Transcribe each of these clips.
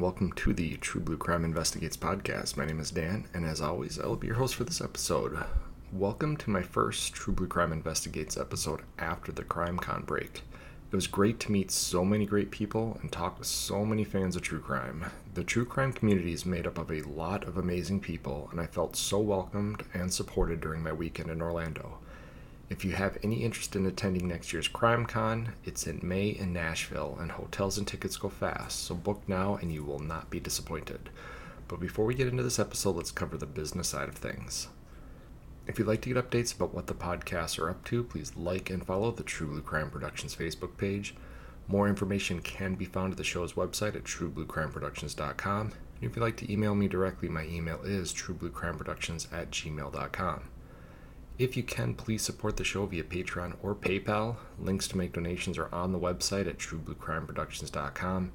And welcome to the True Blue Crime Investigates podcast. My name is Dan, and as always, I will be your host for this episode. Welcome to my first True Blue Crime Investigates episode after the CrimeCon break. It was great to meet so many great people and talk with so many fans of true crime. The true crime community is made up of a lot of amazing people, and I felt so welcomed and supported during my weekend in Orlando. If you have any interest in attending next year's CrimeCon, it's in May in Nashville, and hotels and tickets go fast, so book now and you will not be disappointed. But before we get into this episode, let's cover the business side of things. If you'd like to get updates about what the podcasts are up to, please like and follow the True Blue Crime Productions Facebook page. More information can be found at the show's website at truebluecrimeproductions.com. And if you'd like to email me directly, my email is truebluecrimeproductions at gmail.com. If you can, please support the show via Patreon or PayPal. Links to make donations are on the website at truebluecrimeproductions.com.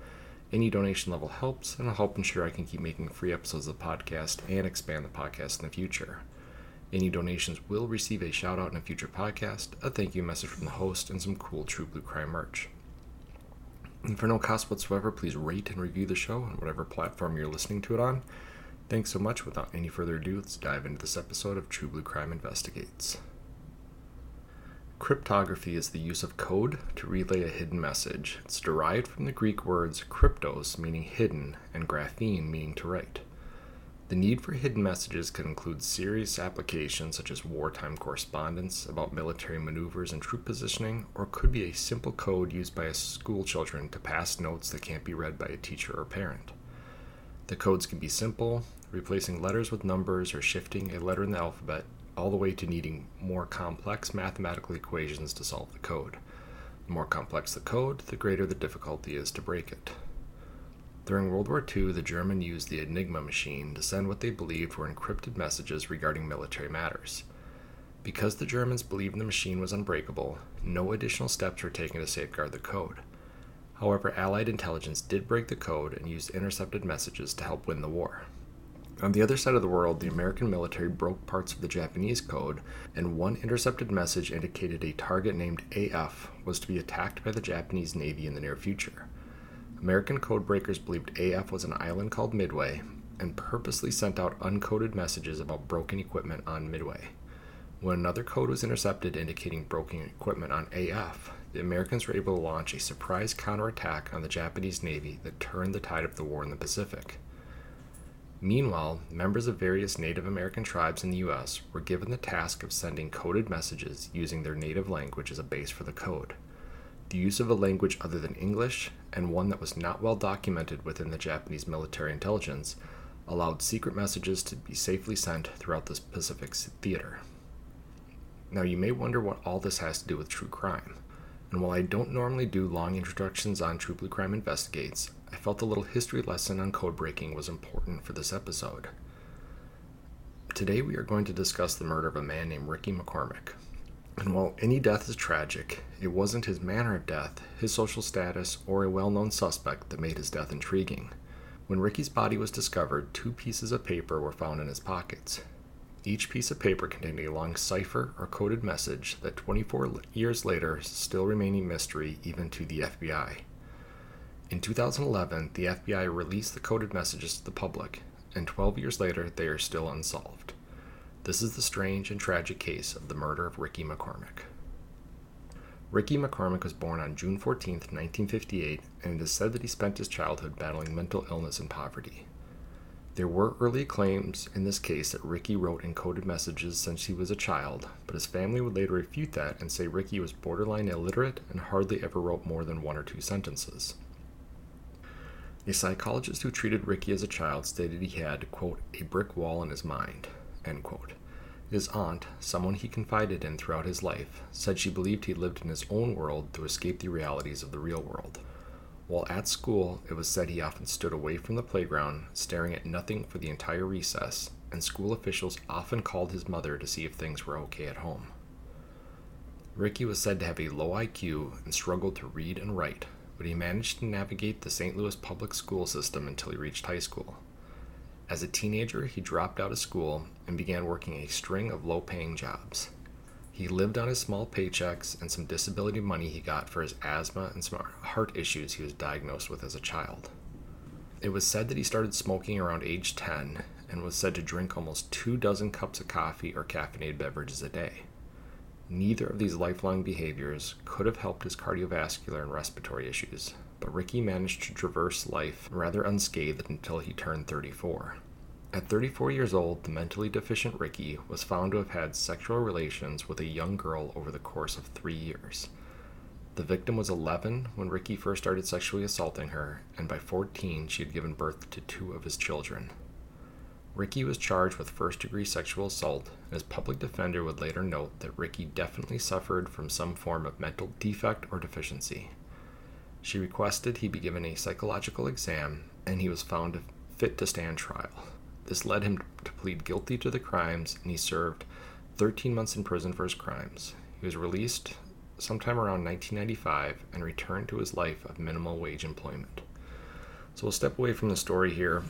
Any donation level helps, and will help ensure I can keep making free episodes of the podcast and expand the podcast in the future. Any donations will receive a shout out in a future podcast, a thank you message from the host, and some cool True Blue Crime merch. And for no cost whatsoever, please rate and review the show on whatever platform you're listening to it on. Thanks so much. Without any further ado, let's dive into this episode of True Blue Crime Investigates. Cryptography is the use of code to relay a hidden message. It's derived from the Greek words kryptos, meaning hidden, and graphein, meaning to write. The need for hidden messages can include serious applications such as wartime correspondence about military maneuvers and troop positioning, or could be a simple code used by school children to pass notes that can't be read by a teacher or parent. The codes can be simple, replacing letters with numbers or shifting a letter in the alphabet, all the way to needing more complex mathematical equations to solve the code. The more complex the code, the greater the difficulty is to break it. During World War II, the Germans used the Enigma machine to send what they believed were encrypted messages regarding military matters. Because the Germans believed the machine was unbreakable, no additional steps were taken to safeguard the code. However, Allied intelligence did break the code and used intercepted messages to help win the war. On the other side of the world, the American military broke parts of the Japanese code, and one intercepted message indicated a target named AF was to be attacked by the Japanese Navy in the near future. American codebreakers believed AF was an island called Midway and purposely sent out uncoded messages about broken equipment on Midway. When another code was intercepted indicating broken equipment on AF, the Americans were able to launch a surprise counterattack on the Japanese Navy that turned the tide of the war in the Pacific. Meanwhile, members of various Native American tribes in the U.S. were given the task of sending coded messages using their native language as a base for the code. The use of a language other than English, and one that was not well documented within the Japanese military intelligence, allowed secret messages to be safely sent throughout the Pacific theater. Now, you may wonder what all this has to do with true crime. And while I don't normally do long introductions on True Blue Crime Investigates, I felt a little history lesson on code breaking was important for this episode. Today, we are going to discuss the murder of a man named Ricky McCormick. And while any death is tragic, it wasn't his manner of death, his social status, or a well known suspect that made his death intriguing. When Ricky's body was discovered, two pieces of paper were found in his pockets. Each piece of paper contained a long cipher or coded message that 24 years later still remain a mystery even to the FBI. In 2011, the FBI released the coded messages to the public, and 12 years later, they are still unsolved. This is the strange and tragic case of the murder of Ricky McCormick. Ricky McCormick was born on June 14, 1958, and it is said that he spent his childhood battling mental illness and poverty. There were early claims in this case that Ricky wrote encoded messages since he was a child, but his family would later refute that and say Ricky was borderline illiterate and hardly ever wrote more than one or two sentences. A psychologist who treated Ricky as a child stated he had, quote, a brick wall in his mind, end quote. His aunt, someone he confided in throughout his life, said she believed he lived in his own world to escape the realities of the real world. While at school, it was said he often stood away from the playground, staring at nothing for the entire recess, and school officials often called his mother to see if things were okay at home. Ricky was said to have a low IQ and struggled to read and write, but he managed to navigate the St. Louis public school system until he reached high school. As a teenager, he dropped out of school and began working a string of low paying jobs. He lived on his small paychecks and some disability money he got for his asthma and some heart issues he was diagnosed with as a child. It was said that he started smoking around age 10 and was said to drink almost two dozen cups of coffee or caffeinated beverages a day. Neither of these lifelong behaviors could have helped his cardiovascular and respiratory issues, but Ricky managed to traverse life rather unscathed until he turned 34. At 34 years old, the mentally deficient Ricky was found to have had sexual relations with a young girl over the course of three years. The victim was 11 when Ricky first started sexually assaulting her, and by 14, she had given birth to two of his children. Ricky was charged with first degree sexual assault, and his public defender would later note that Ricky definitely suffered from some form of mental defect or deficiency. She requested he be given a psychological exam, and he was found fit to stand trial. This led him to plead guilty to the crimes, and he served 13 months in prison for his crimes. He was released sometime around 1995 and returned to his life of minimal wage employment. So we'll step away from the story here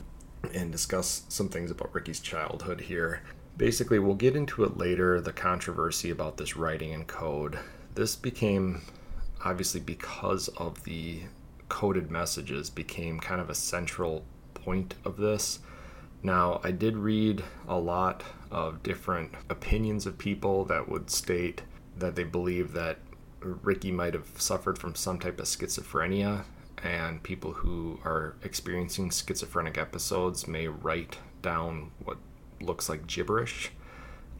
and discuss some things about Ricky's childhood here. Basically, we'll get into it later the controversy about this writing and code. This became obviously because of the coded messages became kind of a central point of this. Now, I did read a lot of different opinions of people that would state that they believe that Ricky might have suffered from some type of schizophrenia, and people who are experiencing schizophrenic episodes may write down what looks like gibberish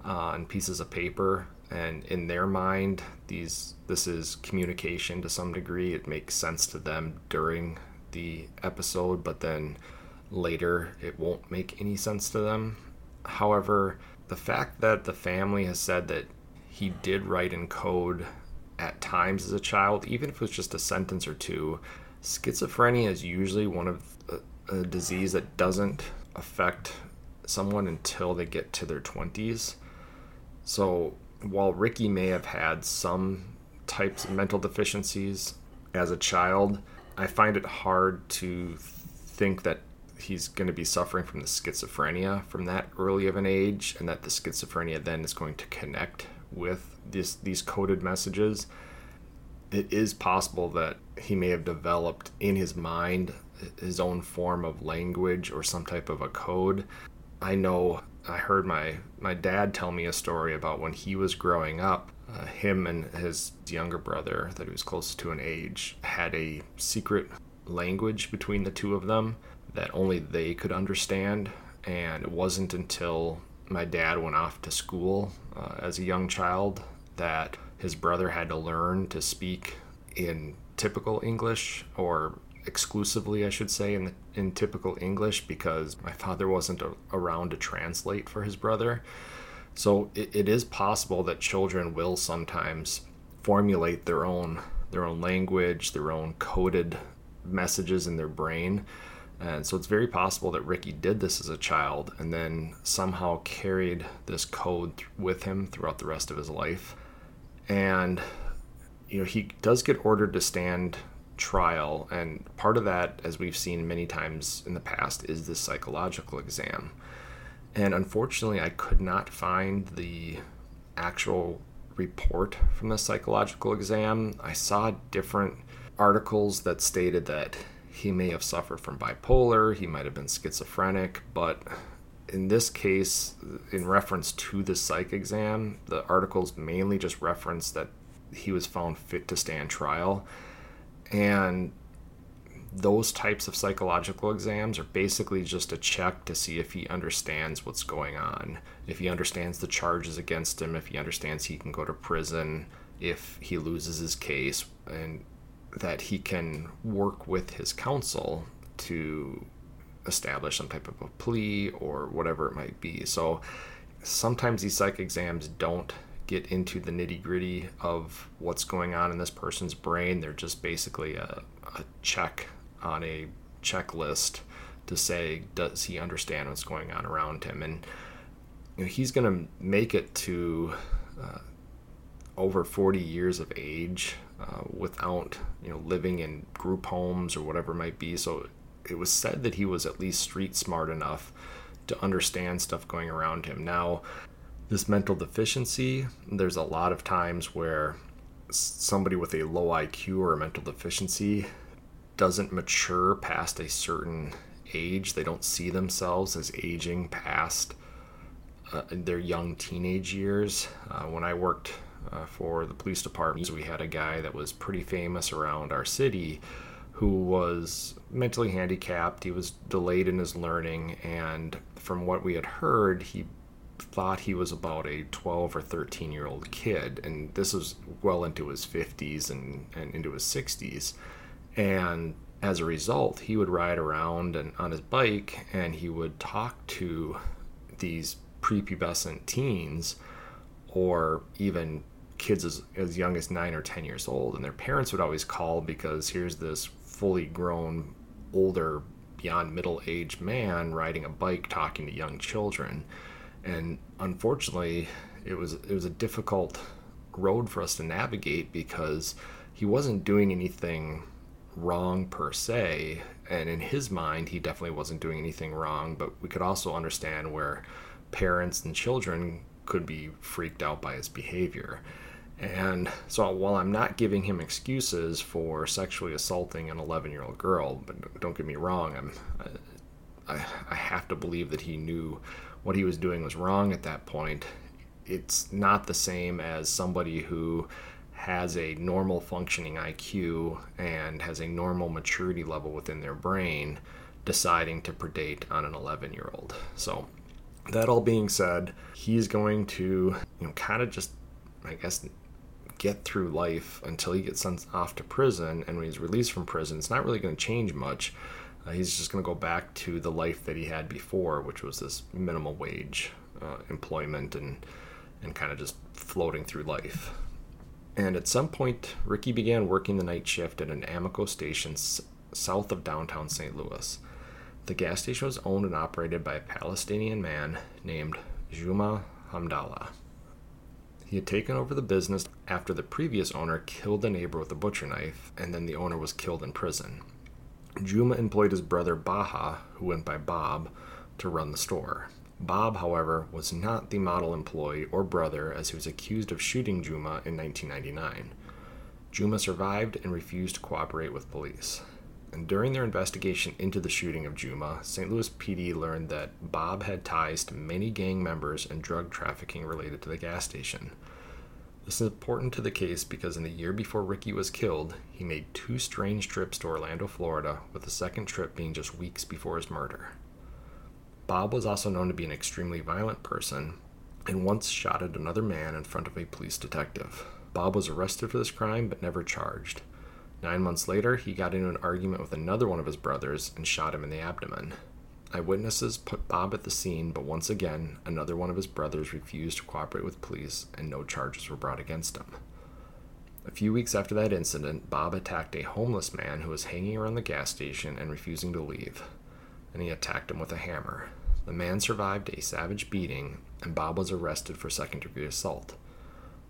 uh, on pieces of paper. And in their mind these this is communication to some degree. It makes sense to them during the episode but then later it won't make any sense to them. However the fact that the family has said that he did write in code at times as a child even if it was just a sentence or two schizophrenia is usually one of a, a disease that doesn't affect someone until they get to their 20s so while Ricky may have had some types of mental deficiencies as a child, I find it hard to think that he's going to be suffering from the schizophrenia from that early of an age and that the schizophrenia then is going to connect with this these coded messages it is possible that he may have developed in his mind his own form of language or some type of a code i know I heard my my dad tell me a story about when he was growing up. Uh, him and his younger brother, that he was close to an age, had a secret language between the two of them that only they could understand. And it wasn't until my dad went off to school uh, as a young child that his brother had to learn to speak in typical English or exclusively, I should say, in the, in typical English because my father wasn't a, around to translate for his brother. So it, it is possible that children will sometimes formulate their own their own language, their own coded messages in their brain. And so it's very possible that Ricky did this as a child and then somehow carried this code with him throughout the rest of his life. And you know, he does get ordered to stand trial. And part of that, as we've seen many times in the past, is this psychological exam. And unfortunately, I could not find the actual report from the psychological exam. I saw different articles that stated that he may have suffered from bipolar, he might have been schizophrenic, but in this case, in reference to the psych exam, the articles mainly just reference that he was found fit to stand trial. And those types of psychological exams are basically just a check to see if he understands what's going on, if he understands the charges against him, if he understands he can go to prison, if he loses his case, and that he can work with his counsel to establish some type of a plea or whatever it might be. So sometimes these psych exams don't get into the nitty gritty of what's going on in this person's brain. They're just basically a, a check on a checklist to say, does he understand what's going on around him? And you know, he's going to make it to uh, over 40 years of age uh, without you know living in group homes or whatever it might be. So it was said that he was at least street smart enough to understand stuff going around him. Now, this mental deficiency, there's a lot of times where somebody with a low IQ or a mental deficiency doesn't mature past a certain age. They don't see themselves as aging past uh, their young teenage years. Uh, when I worked uh, for the police department, we had a guy that was pretty famous around our city who was mentally handicapped. He was delayed in his learning, and from what we had heard, he thought he was about a 12 or 13 year old kid. And this was well into his 50s and, and into his 60s. And as a result, he would ride around and on his bike and he would talk to these prepubescent teens or even kids as, as young as nine or 10 years old. And their parents would always call because here's this fully grown, older, beyond middle aged man riding a bike talking to young children. And unfortunately, it was it was a difficult road for us to navigate because he wasn't doing anything wrong per se and in his mind he definitely wasn't doing anything wrong but we could also understand where parents and children could be freaked out by his behavior and so while I'm not giving him excuses for sexually assaulting an 11 year old girl, but don't get me wrong, I'm, I, I have to believe that he knew what he was doing was wrong at that point. It's not the same as somebody who has a normal functioning IQ and has a normal maturity level within their brain deciding to predate on an 11 year old. So, that all being said, he's going to, you know, kind of just, I guess, get through life until he gets sent off to prison. And when he's released from prison, it's not really going to change much. Uh, he's just going to go back to the life that he had before, which was this minimal wage uh, employment and and kind of just floating through life. And at some point, Ricky began working the night shift at an Amoco station s- south of downtown St. Louis. The gas station was owned and operated by a Palestinian man named Juma Hamdallah. He had taken over the business after the previous owner killed a neighbor with a butcher knife, and then the owner was killed in prison. Juma employed his brother Baha, who went by Bob, to run the store. Bob, however, was not the model employee or brother as he was accused of shooting Juma in 1999. Juma survived and refused to cooperate with police. And during their investigation into the shooting of Juma, St. Louis PD learned that Bob had ties to many gang members and drug trafficking related to the gas station. This is important to the case because in the year before Ricky was killed, he made two strange trips to Orlando, Florida, with the second trip being just weeks before his murder. Bob was also known to be an extremely violent person and once shot at another man in front of a police detective. Bob was arrested for this crime but never charged. Nine months later, he got into an argument with another one of his brothers and shot him in the abdomen. Eyewitnesses put Bob at the scene, but once again, another one of his brothers refused to cooperate with police and no charges were brought against him. A few weeks after that incident, Bob attacked a homeless man who was hanging around the gas station and refusing to leave, and he attacked him with a hammer. The man survived a savage beating, and Bob was arrested for second degree assault.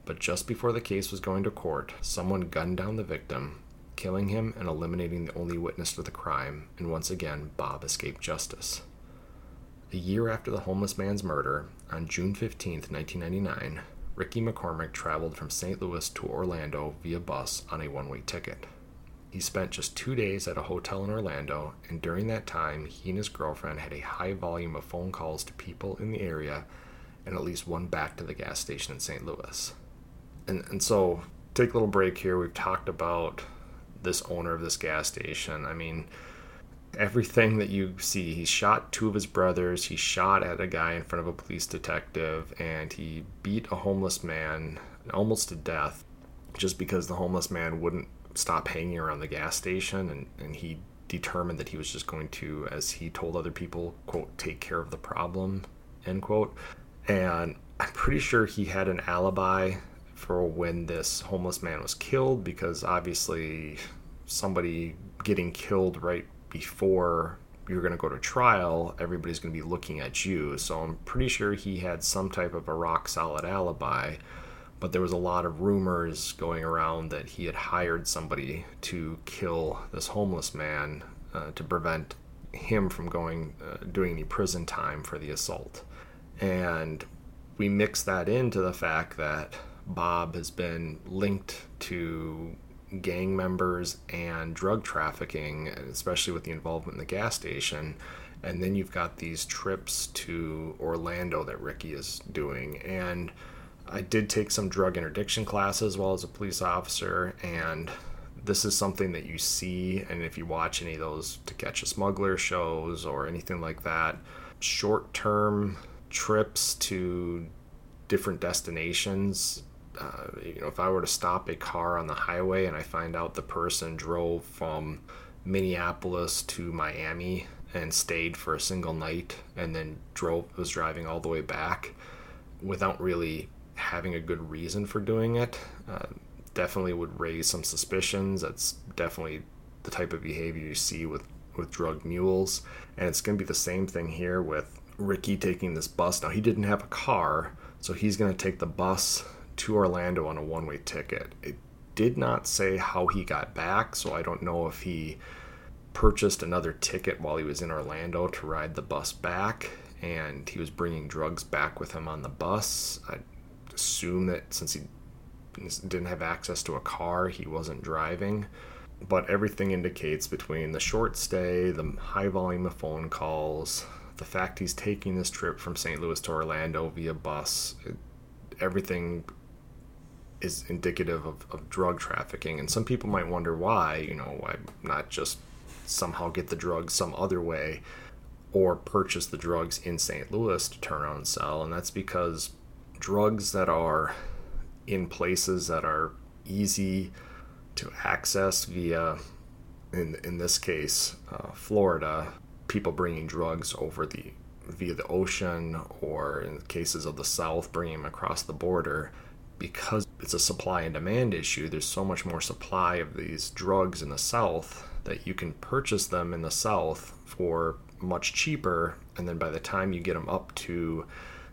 But just before the case was going to court, someone gunned down the victim killing him and eliminating the only witness to the crime, and once again, Bob escaped justice. A year after the homeless man's murder, on June 15, 1999, Ricky McCormick traveled from St. Louis to Orlando via bus on a one way ticket. He spent just two days at a hotel in Orlando, and during that time, he and his girlfriend had a high volume of phone calls to people in the area and at least one back to the gas station in St. Louis. And, and so, take a little break here. We've talked about this owner of this gas station. I mean, everything that you see, he shot two of his brothers, he shot at a guy in front of a police detective, and he beat a homeless man almost to death just because the homeless man wouldn't stop hanging around the gas station and, and he determined that he was just going to, as he told other people, quote, take care of the problem, end quote. And I'm pretty sure he had an alibi for when this homeless man was killed because obviously somebody getting killed right before you're going to go to trial, everybody's going to be looking at you. So I'm pretty sure he had some type of a rock solid alibi. But there was a lot of rumors going around that he had hired somebody to kill this homeless man uh, to prevent him from going uh, doing any prison time for the assault. And we mix that into the fact that Bob has been linked to gang members and drug trafficking, especially with the involvement in the gas station. And then you've got these trips to Orlando that Ricky is doing. And I did take some drug interdiction classes while as a police officer, and this is something that you see. And if you watch any of those To Catch a Smuggler shows or anything like that, short term trips to different destinations. Uh, you know, if I were to stop a car on the highway and I find out the person drove from Minneapolis to Miami and stayed for a single night and then drove was driving all the way back without really having a good reason for doing it uh, definitely would raise some suspicions. That's definitely the type of behavior you see with with drug mules. And it's going to be the same thing here with Ricky taking this bus. Now he didn't have a car so he's going to take the bus to Orlando on a one-way ticket it did not say how he got back so I don't know if he purchased another ticket while he was in Orlando to ride the bus back, and he was bringing drugs back with him on the bus. I assume that since he didn't have access to a car, he wasn't driving. But everything indicates between the short stay, the high volume of phone calls, the fact he's taking this trip from St. Louis to Orlando via bus, it, everything is indicative of, of drug trafficking. And some people might wonder why, you know, why not just somehow get the drugs some other way or purchase the drugs in St. Louis to turn around and sell. And that's because drugs that are in places that are easy to access via, in, in this case, uh, Florida, people bringing drugs over the via the ocean or in cases of the south bringing them across the border because it's a supply and demand issue there's so much more supply of these drugs in the south that you can purchase them in the south for much cheaper and then by the time you get them up to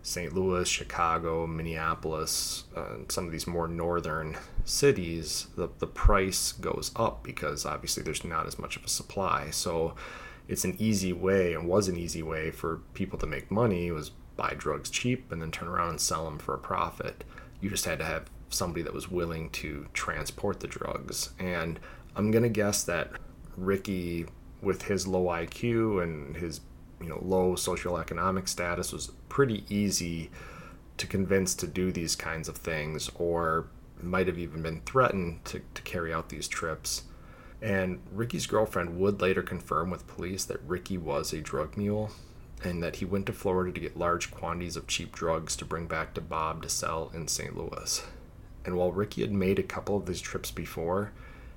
St. Louis, Chicago, Minneapolis, uh, some of these more northern cities, the, the price goes up because obviously there's not as much of a supply. So it's an easy way and was an easy way for people to make money was buy drugs cheap and then turn around and sell them for a profit. You just had to have somebody that was willing to transport the drugs. And I'm going to guess that Ricky, with his low IQ and his you know low socioeconomic status, was pretty easy to convince to do these kinds of things, or might have even been threatened to, to carry out these trips. And Ricky's girlfriend would later confirm with police that Ricky was a drug mule and that he went to Florida to get large quantities of cheap drugs to bring back to Bob to sell in St. Louis. And while Ricky had made a couple of these trips before,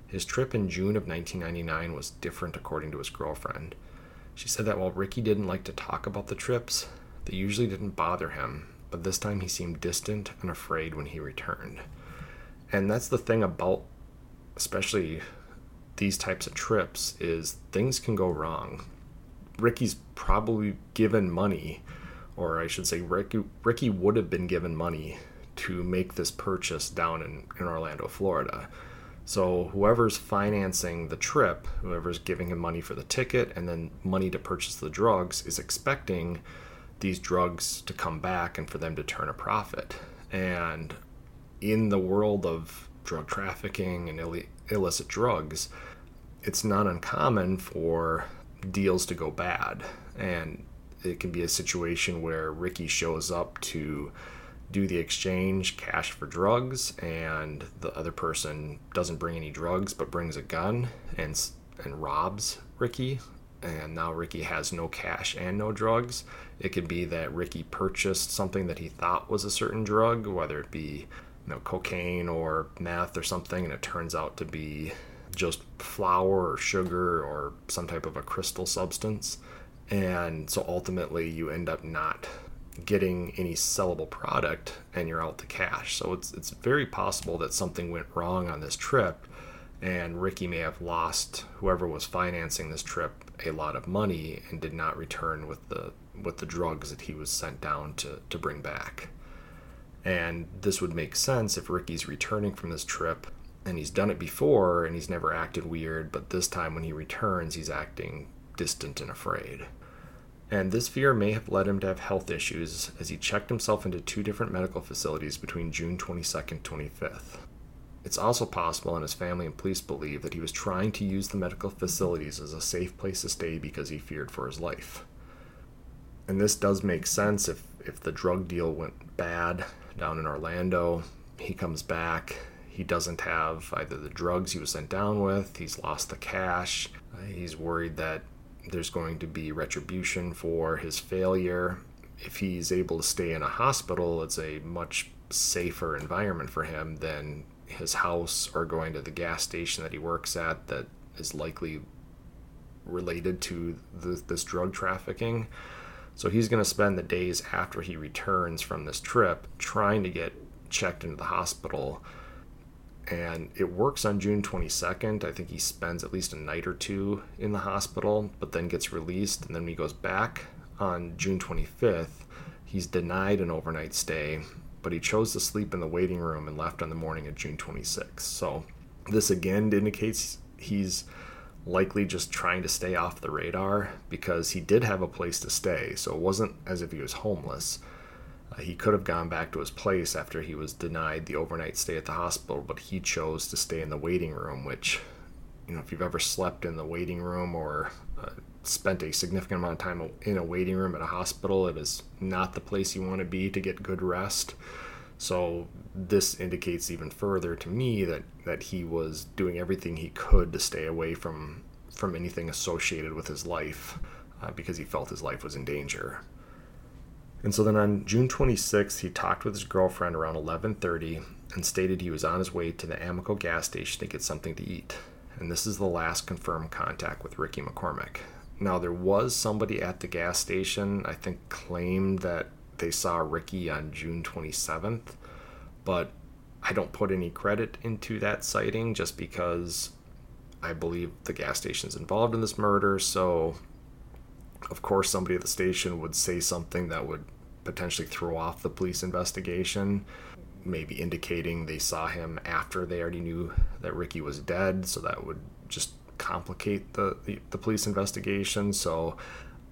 his trip in June of 1999 was different, according to his girlfriend. She said that while Ricky didn't like to talk about the trips, they usually didn't bother him, but this time he seemed distant and afraid when he returned. And that's the thing about, especially these types of trips, is things can go wrong. Ricky's probably given money, or I should say, Ricky, Ricky would have been given money to make this purchase down in, in Orlando, Florida. So whoever's financing the trip, whoever's giving him money for the ticket and then money to purchase the drugs, is expecting these drugs to come back and for them to turn a profit. And in the world of drug trafficking and Ill- illicit drugs, it's not uncommon for deals to go bad. And it can be a situation where Ricky shows up to do the exchange cash for drugs and the other person doesn't bring any drugs but brings a gun and and robs Ricky and now Ricky has no cash and no drugs it could be that Ricky purchased something that he thought was a certain drug whether it be you know cocaine or meth or something and it turns out to be just flour or sugar or some type of a crystal substance and so ultimately you end up not getting any sellable product and you're out the cash. So it's it's very possible that something went wrong on this trip and Ricky may have lost whoever was financing this trip a lot of money and did not return with the with the drugs that he was sent down to to bring back. And this would make sense if Ricky's returning from this trip and he's done it before and he's never acted weird, but this time when he returns he's acting distant and afraid and this fear may have led him to have health issues as he checked himself into two different medical facilities between June 22nd 25th. It's also possible, and his family and police believe, that he was trying to use the medical facilities as a safe place to stay because he feared for his life. And this does make sense if, if the drug deal went bad down in Orlando. He comes back. He doesn't have either the drugs he was sent down with, he's lost the cash. He's worried that there's going to be retribution for his failure. If he's able to stay in a hospital, it's a much safer environment for him than his house or going to the gas station that he works at that is likely related to the, this drug trafficking. So he's going to spend the days after he returns from this trip trying to get checked into the hospital. And it works on June 22nd. I think he spends at least a night or two in the hospital, but then gets released. And then when he goes back on June 25th, he's denied an overnight stay but he chose to sleep in the waiting room and left on the morning of June 26th. So this again indicates he's likely just trying to stay off the radar because he did have a place to stay. So it wasn't as if he was homeless. He could have gone back to his place after he was denied the overnight stay at the hospital, but he chose to stay in the waiting room, which, you know, if you've ever slept in the waiting room or uh, spent a significant amount of time in a waiting room at a hospital. It is not the place you want to be to get good rest. So this indicates even further to me that, that he was doing everything he could to stay away from from anything associated with his life uh, because he felt his life was in danger. And so then on June 26th, he talked with his girlfriend around 11:30 and stated he was on his way to the Amoco gas station to get something to eat. And this is the last confirmed contact with Ricky McCormick. Now, there was somebody at the gas station, I think, claimed that they saw Ricky on June 27th, but I don't put any credit into that sighting just because I believe the gas station's involved in this murder. So, of course, somebody at the station would say something that would potentially throw off the police investigation, maybe indicating they saw him after they already knew that Ricky was dead. So, that would just complicate the, the, the police investigation. So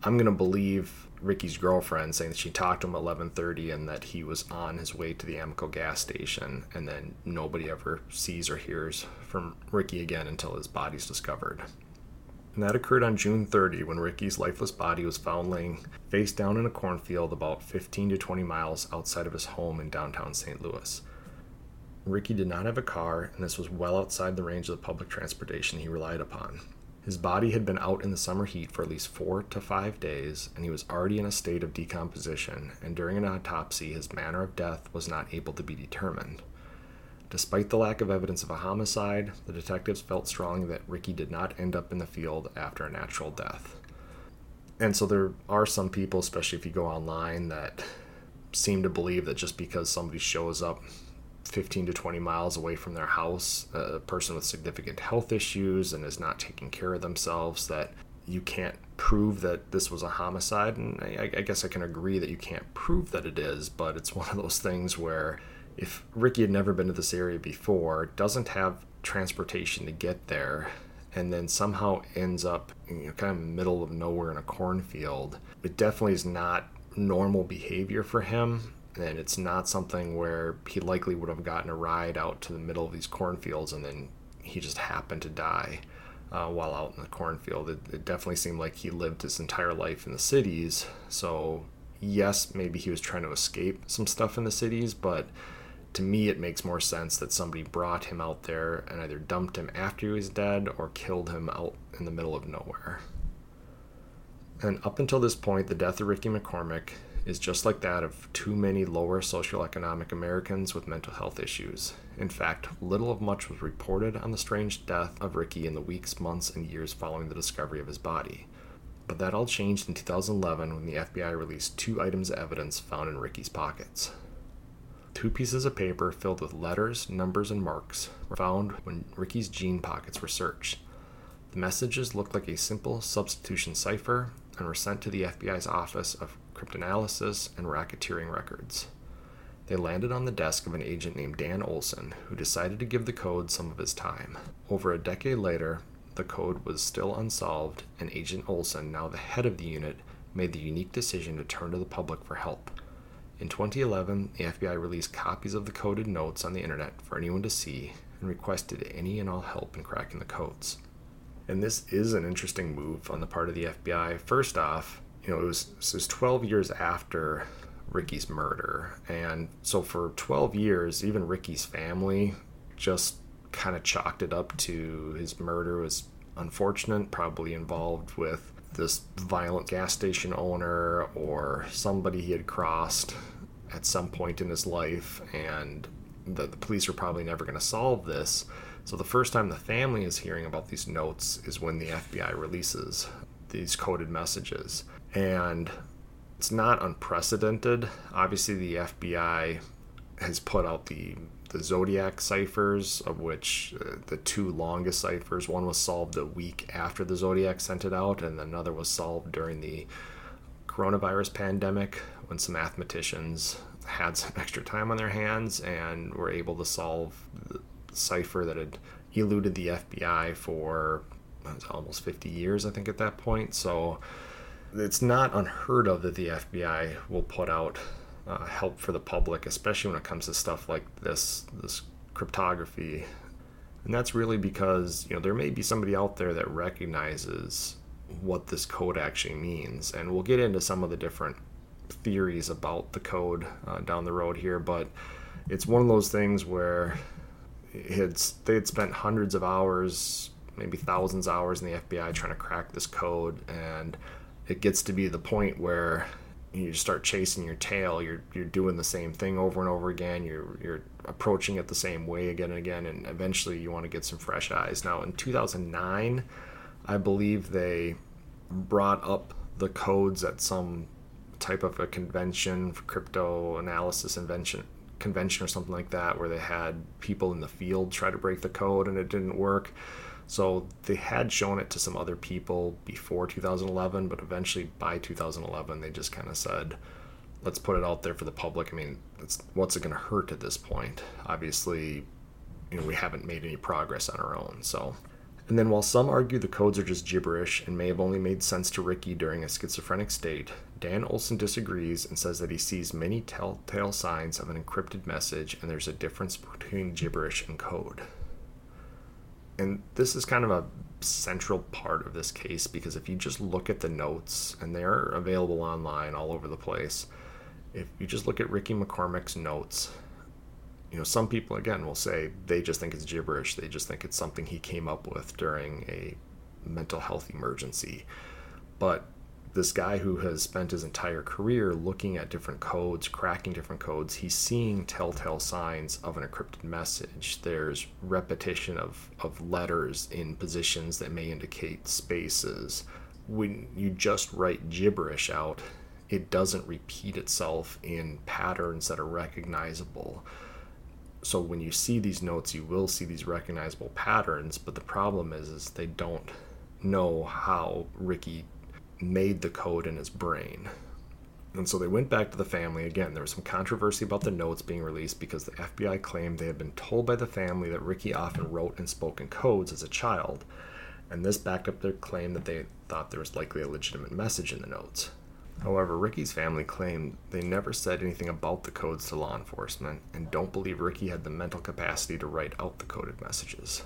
I'm going to believe Ricky's girlfriend saying that she talked to him at 11:30 and that he was on his way to the Amoco gas station and then nobody ever sees or hears from Ricky again until his body's discovered. And that occurred on June 30 when Ricky's lifeless body was found laying face down in a cornfield about 15 to 20 miles outside of his home in downtown St. Louis. Ricky did not have a car, and this was well outside the range of the public transportation he relied upon. His body had been out in the summer heat for at least four to five days, and he was already in a state of decomposition, and during an autopsy, his manner of death was not able to be determined. Despite the lack of evidence of a homicide, the detectives felt strong that Ricky did not end up in the field after a natural death. And so there are some people, especially if you go online, that seem to believe that just because somebody shows up 15 to 20 miles away from their house, a person with significant health issues and is not taking care of themselves, that you can't prove that this was a homicide. And I, I, guess I can agree that you can't prove that it is, but it's one of those things where if Ricky had never been to this area before, doesn't have transportation to get there, and then somehow ends up you know, kind of middle of nowhere in a cornfield, it definitely is not normal behavior for him and it's not something where he likely would have gotten a ride out to the middle of these cornfields and then he just happened to die uh, while out in the cornfield. It, it definitely seemed like he lived his entire life in the cities. So, yes, maybe he was trying to escape some stuff in the cities, but to me, it makes more sense that somebody brought him out there and either dumped him after he was dead or killed him out in the middle of nowhere. And up until this point, the death of Ricky McCormick is just like that of too many lower socioeconomic Americans with mental health issues. In fact, little of much was reported on the strange death of Ricky in the weeks, months, and years following the discovery of his body. But that all changed in 2011 when the FBI released two items of evidence found in Ricky's pockets. Two pieces of paper filled with letters, numbers, and marks were found when Ricky's jean pockets were searched. The messages looked like a simple substitution cipher and were sent to the FBI's Office of cryptanalysis, and racketeering records. They landed on the desk of an agent named Dan Olson, who decided to give the code some of his time. Over a decade later, the code was still unsolved, and Agent Olson, now the head of the unit, made the unique decision to turn to the public for help. In 2011, the FBI released copies of the coded notes on the internet for anyone to see, and requested any and all help in cracking the codes. And this is an interesting move on the part of the FBI. First off, you know, it was, it was 12 years after Ricky's murder. And so for 12 years, even Ricky's family just kind of chalked it up to his murder was unfortunate, probably involved with this violent gas station owner or somebody he had crossed at some point in his life, and the, the police are probably never going to solve this. So the first time the family is hearing about these notes is when the FBI releases these coded messages. And it's not unprecedented. Obviously, the FBI has put out the the Zodiac ciphers, of which uh, the two longest ciphers, one was solved a week after the Zodiac sent it out, and another was solved during the coronavirus pandemic when some mathematicians had some extra time on their hands and were able to solve the cipher that had eluded the FBI for almost 50 years, I think, at that point. So it's not unheard of that the FBI will put out uh, help for the public, especially when it comes to stuff like this this cryptography. And that's really because you know there may be somebody out there that recognizes what this code actually means, and we'll get into some of the different theories about the code uh, down the road here. But it's one of those things where it's they had spent hundreds of hours, maybe thousands of hours in the FBI trying to crack this code, and it gets to be the point where you start chasing your tail you're you're doing the same thing over and over again you're you're approaching it the same way again and again and eventually you want to get some fresh eyes. Now in 2009 i believe they brought up the codes at some type of a convention for crypto analysis invention convention or something like that where they had people in the field try to break the code and it didn't work so they had shown it to some other people before 2011, but eventually by 2011, they just kind of said, let's put it out there for the public. I mean, what's it going to hurt at this point? Obviously, you know, we haven't made any progress on our own. So, and then while some argue the codes are just gibberish and may have only made sense to Ricky during a schizophrenic state, Dan Olson disagrees and says that he sees many telltale signs of an encrypted message and there's a difference between gibberish and code and this is kind of a central part of this case because if you just look at the notes and they're available online all over the place if you just look at ricky mccormick's notes you know some people again will say they just think it's gibberish they just think it's something he came up with during a mental health emergency. But this guy who has spent his entire career looking at different codes, cracking different codes, he's seeing telltale signs of an encrypted message. There's repetition of, of letters in positions that may indicate spaces. When you just write gibberish out, it doesn't repeat itself in patterns that are recognizable. So when you see these notes, you will see these recognizable patterns, but the problem is, is they don't know how Ricky made the code in his brain. And so they went back to the family. Again, there was some controversy about the notes being released because the FBI claimed they had been told by the family that Ricky often wrote and spoke in codes as a child. And this backed up their claim that they thought there was likely a legitimate message in the notes. However, Ricky's family claimed they never said anything about the codes to law enforcement and don't believe Ricky had the mental capacity to write out the coded messages.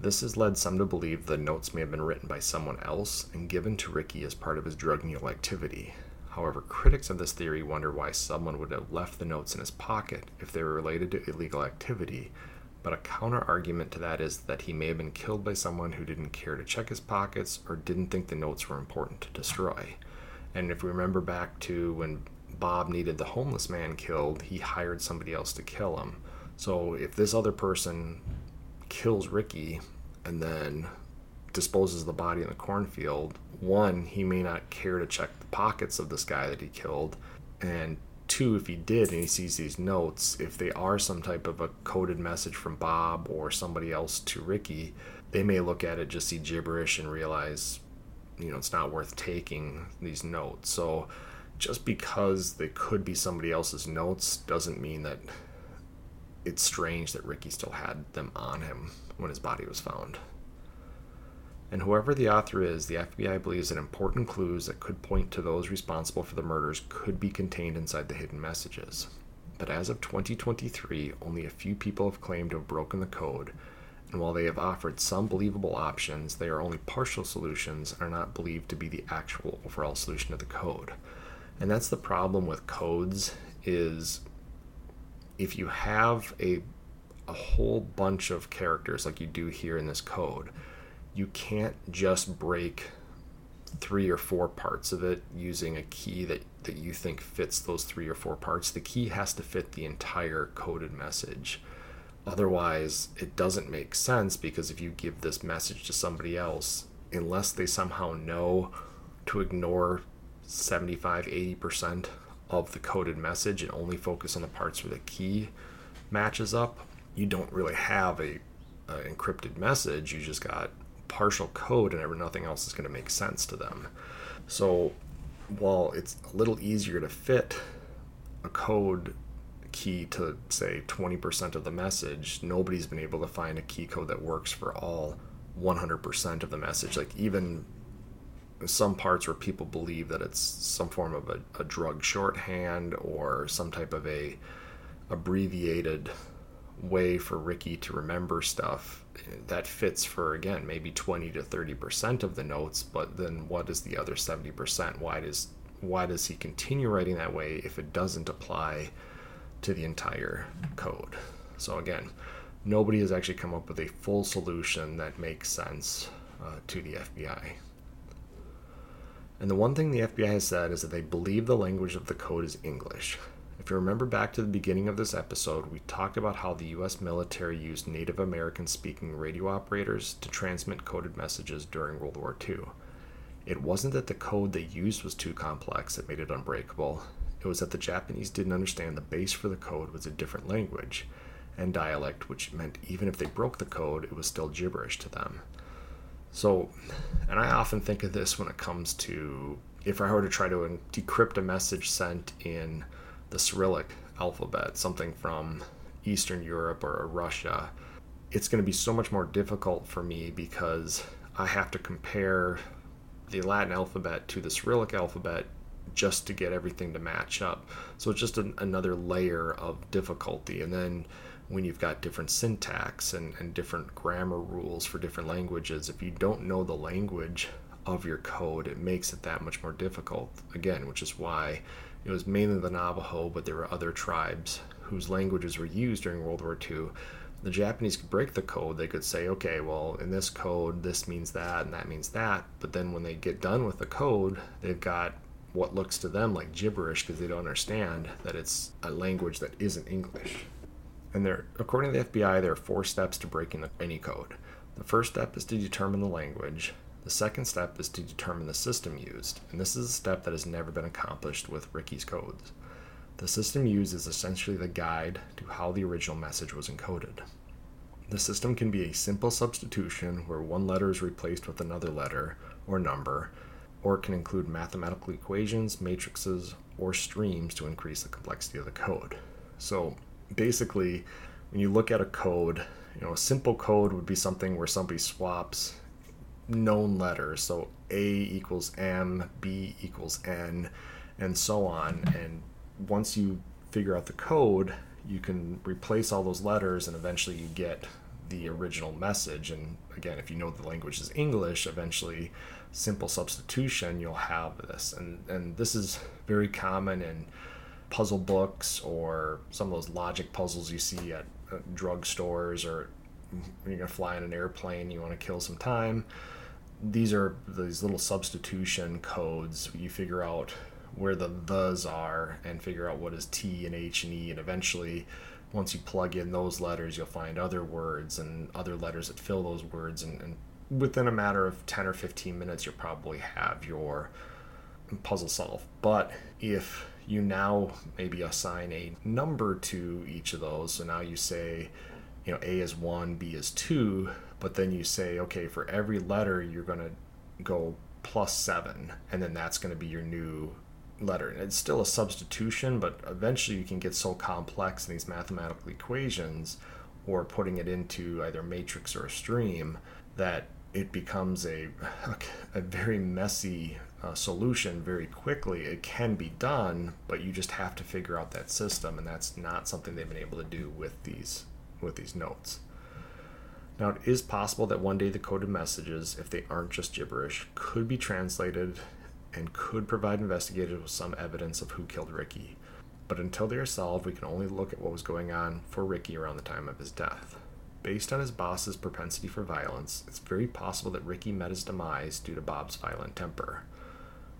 This has led some to believe the notes may have been written by someone else and given to Ricky as part of his drug mule activity. However, critics of this theory wonder why someone would have left the notes in his pocket if they were related to illegal activity, but a counter argument to that is that he may have been killed by someone who didn't care to check his pockets or didn't think the notes were important to destroy. And if we remember back to when Bob needed the homeless man killed, he hired somebody else to kill him. So if this other person kills Ricky and then disposes the body in the cornfield, one, he may not care to check the pockets of this guy that he killed. And two, if he did and he sees these notes, if they are some type of a coded message from Bob or somebody else to Ricky, they may look at it, just see gibberish, and realize, you know, it's not worth taking these notes. So just because they could be somebody else's notes doesn't mean that it's strange that Ricky still had them on him when his body was found. And whoever the author is, the FBI believes that important clues that could point to those responsible for the murders could be contained inside the hidden messages. but as of 2023, only a few people have claimed to have broken the code, and while they have offered some believable options, they are only partial solutions and are not believed to be the actual overall solution to the code. And that's the problem with codes is if you have a a whole bunch of characters like you do here in this code, you can't just break three or four parts of it using a key that, that you think fits those three or four parts. The key has to fit the entire coded message. Otherwise, it doesn't make sense because if you give this message to somebody else, unless they somehow know to ignore 75 80% of the coded message and only focus on the parts where the key matches up, you don't really have a, a encrypted message. You just got partial code, and nothing else is going to make sense to them. So, while it's a little easier to fit a code key to say 20% of the message, nobody's been able to find a key code that works for all 100% of the message. Like even some parts where people believe that it's some form of a, a drug shorthand or some type of a abbreviated way for Ricky to remember stuff that fits for again maybe 20 to 30 percent of the notes but then what is the other 70 percent? Why does why does he continue writing that way if it doesn't apply to the entire code? So again nobody has actually come up with a full solution that makes sense uh, to the FBI and the one thing the FBI has said is that they believe the language of the code is English if you remember back to the beginning of this episode, we talked about how the US military used Native American speaking radio operators to transmit coded messages during World War II. It wasn't that the code they used was too complex that made it unbreakable, it was that the Japanese didn't understand the base for the code was a different language and dialect, which meant even if they broke the code, it was still gibberish to them. So, and I often think of this when it comes to if I were to try to decrypt a message sent in the Cyrillic alphabet, something from Eastern Europe or Russia, it's going to be so much more difficult for me because I have to compare the Latin alphabet to the Cyrillic alphabet just to get everything to match up. So it's just an, another layer of difficulty. And then when you've got different syntax and, and different grammar rules for different languages, if you don't know the language of your code, it makes it that much more difficult. Again, which is why it was mainly the Navajo, but there were other tribes whose languages were used during World War II. The Japanese could break the code. They could say, okay, well, in this code, this means that and that means that. But then when they get done with the code, they've got what looks to them like gibberish because they don't understand that it's a language that isn't English. And there, according to the FBI, there are four steps to breaking any code. The first step is to determine the language. The second step is to determine the system used, and this is a step that has never been accomplished with Ricky's codes. The system used is essentially the guide to how the original message was encoded. The system can be a simple substitution where one letter is replaced with another letter or number, or it can include mathematical equations, matrices, or streams to increase the complexity of the code. So basically, when you look at a code, you know, a simple code would be something where somebody swaps known letters. So A equals M, B equals N, and so on. And once you figure out the code, you can replace all those letters and eventually you get the original message. And again, if you know the language is English, eventually simple substitution, you'll have this. And, and this is very common in puzzle books or some of those logic puzzles you see at, at drugstores or you're to fly in an airplane, you want to kill some time these are these little substitution codes. You figure out where the thes are and figure out what is T and H and E, and eventually, once you plug in those letters, you'll find other words and other letters that fill those words, and, and within a matter of 10 or 15 minutes, you'll probably have your puzzle solved. But if you now maybe assign a number to each of those, so now you say, you know, A is one, B is two, but then you say, okay, for every letter, you're going to go plus seven, and then that's going to be your new letter. And it's still a substitution, but eventually you can get so complex in these mathematical equations or putting it into either matrix or a stream that it becomes a, a very messy uh, solution very quickly. It can be done, but you just have to figure out that system, and that's not something they've been able to do with these with these notes. Now, it is possible that one day the coded messages, if they aren't just gibberish, could be translated and could provide investigators with some evidence of who killed Ricky. But until they are solved, we can only look at what was going on for Ricky around the time of his death. Based on his boss's propensity for violence, it's very possible that Ricky met his demise due to Bob's violent temper.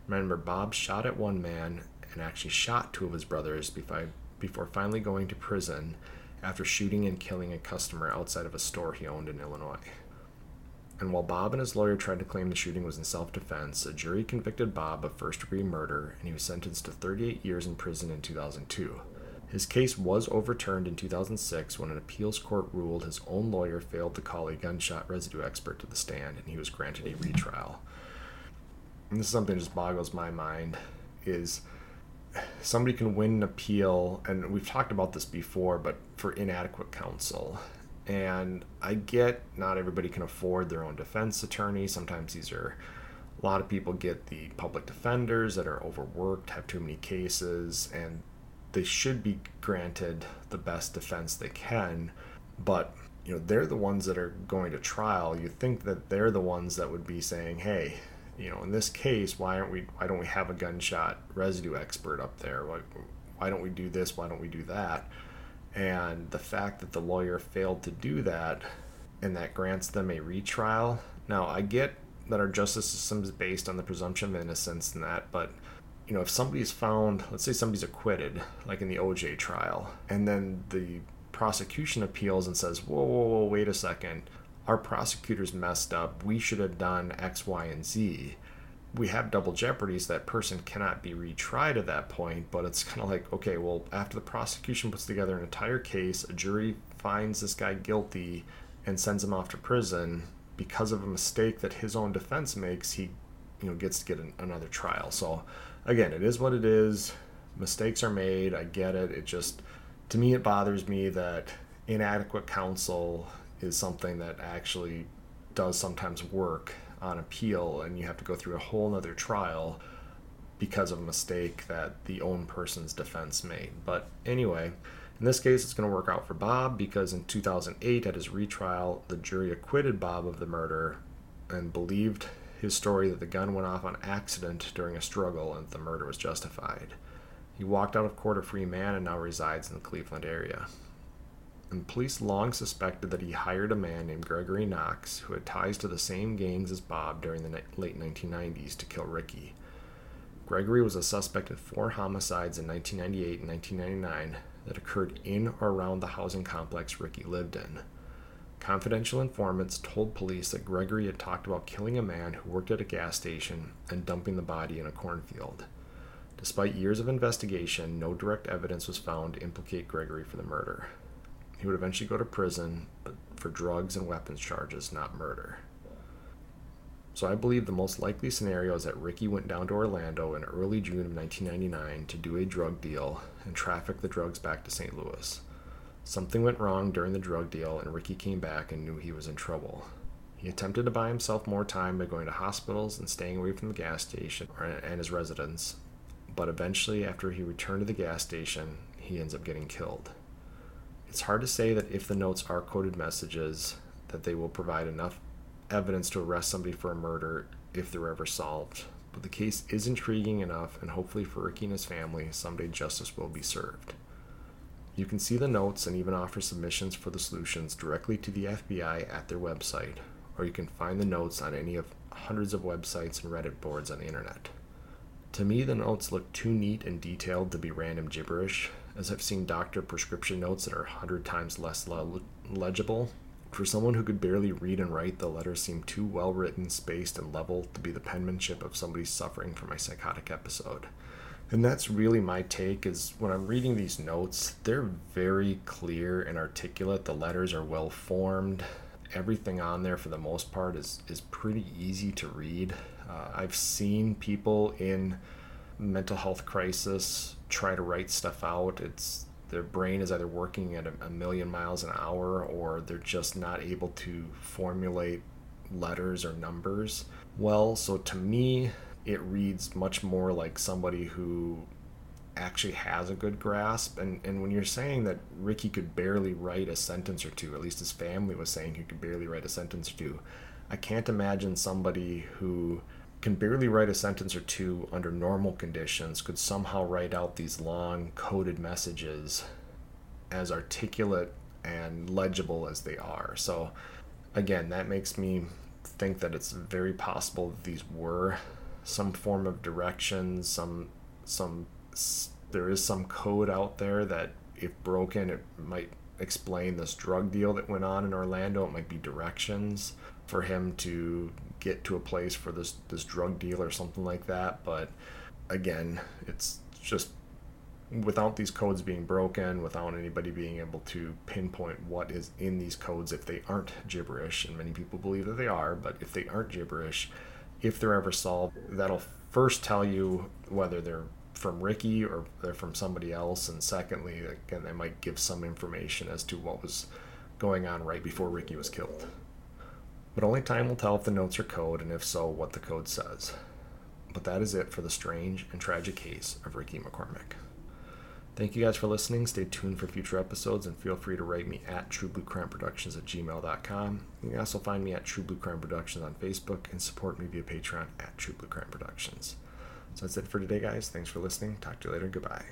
Remember, Bob shot at one man and actually shot two of his brothers before finally going to prison after shooting and killing a customer outside of a store he owned in Illinois. And while Bob and his lawyer tried to claim the shooting was in self defense, a jury convicted Bob of first degree murder and he was sentenced to 38 years in prison in 2002. His case was overturned in 2006 when an appeals court ruled his own lawyer failed to call a gunshot residue expert to the stand and he was granted a retrial. And this is something that just boggles my mind is somebody can win an appeal, and we've talked about this before, but for inadequate counsel. And I get not everybody can afford their own defense attorney. Sometimes these are a lot of people get the public defenders that are overworked, have too many cases, and they should be granted the best defense they can. But you know, they're the ones that are going to trial. You think that they're the ones that would be saying, "Hey, you know, in this case, why aren't we? Why don't we have a gunshot residue expert up there? Why, why don't we do this? Why don't we do that? And the fact that the lawyer failed to do that, and that grants them a retrial. Now, I get that our justice system is based on the presumption of innocence and that, but you know, if somebody's found, let's say somebody's acquitted, like in the OJ trial, and then the prosecution appeals and says, whoa, whoa, whoa, wait a second our prosecutors messed up. We should have done X, Y, and Z. We have double jeopardy, so that person cannot be retried at that point. But it's kind of like, okay, well, after the prosecution puts together an entire case, a jury finds this guy guilty and sends him off to prison because of a mistake that his own defense makes. He, you know, gets to get an, another trial. So, again, it is what it is. Mistakes are made. I get it. It just, to me, it bothers me that inadequate counsel is something that actually does sometimes work on appeal and you have to go through a whole nother trial because of a mistake that the own person's defense made. But anyway, in this case, it's going to work out for Bob because in 2008, at his retrial, the jury acquitted Bob of the murder and believed his story that the gun went off on accident during a struggle and the murder was justified. He walked out of court a free man and now resides in the Cleveland area and police long suspected that he hired a man named Gregory Knox, who had ties to the same gangs as Bob during the late 1990s, to kill Ricky. Gregory was a suspect in four homicides in 1998 and 1999 that occurred in or around the housing complex Ricky lived in. Confidential informants told police that Gregory had talked about killing a man who worked at a gas station and dumping the body in a cornfield. Despite years of investigation, no direct evidence was found to implicate Gregory for the murder. He would eventually go to prison, but for drugs and weapons charges, not murder. So I believe the most likely scenario is that Ricky went down to Orlando in early June of 1999 to do a drug deal and traffic the drugs back to St. Louis. Something went wrong during the drug deal, and Ricky came back and knew he was in trouble. He attempted to buy himself more time by going to hospitals and staying away from the gas station and his residence, but eventually, after he returned to the gas station, he ends up getting killed. It's hard to say that if the notes are coded messages, that they will provide enough evidence to arrest somebody for a murder if they're ever solved. But the case is intriguing enough, and hopefully for Ricky and his family, someday justice will be served. You can see the notes and even offer submissions for the solutions directly to the FBI at their website, or you can find the notes on any of hundreds of websites and Reddit boards on the internet. To me, the notes look too neat and detailed to be random gibberish, as I've seen doctor prescription notes that are 100 times less le- legible. For someone who could barely read and write, the letters seem too well written, spaced, and level to be the penmanship of somebody suffering from a psychotic episode. And that's really my take is when I'm reading these notes, they're very clear and articulate. The letters are well formed. Everything on there for the most part is is pretty easy to read. Uh, I've seen people in mental health crisis try to write stuff out. It's their brain is either working at a, million miles an hour or they're just not able to formulate letters or numbers well. So to me, it reads much more like somebody who actually has a good grasp. And, and when you're saying that Ricky could barely write a sentence or two, at least his family was saying he could barely write a sentence or two, I can't imagine somebody who can barely write a sentence or two under normal conditions could somehow write out these long coded messages as articulate and legible as they are. So, again, that makes me think that it's very possible that these were some form of direction, some some there is some code out there that if broken it might explain this drug deal that went on in Orlando. It might be directions for him to get to a place for this this drug deal or something like that. But again, it's just without these codes being broken, without anybody being able to pinpoint what is in these codes if they aren't gibberish, and many people believe that they are, but if they aren't gibberish, if they're ever solved, that'll first tell you whether they're from Ricky or they're from somebody else, and secondly, again, they might give some information as to what was going on right before Ricky was killed. But only time will tell if the notes are code, and if so, what the code says. But that is it for the strange and tragic case of Ricky McCormick. Thank you guys for listening. Stay tuned for future episodes and feel free to write me at truebluecrimeproductions at gmail.com. You can also find me at True Blue Crime Productions on Facebook and support me via Patreon at True Blue Crime Productions. So that's it for today, guys. Thanks for listening. Talk to you later. Goodbye.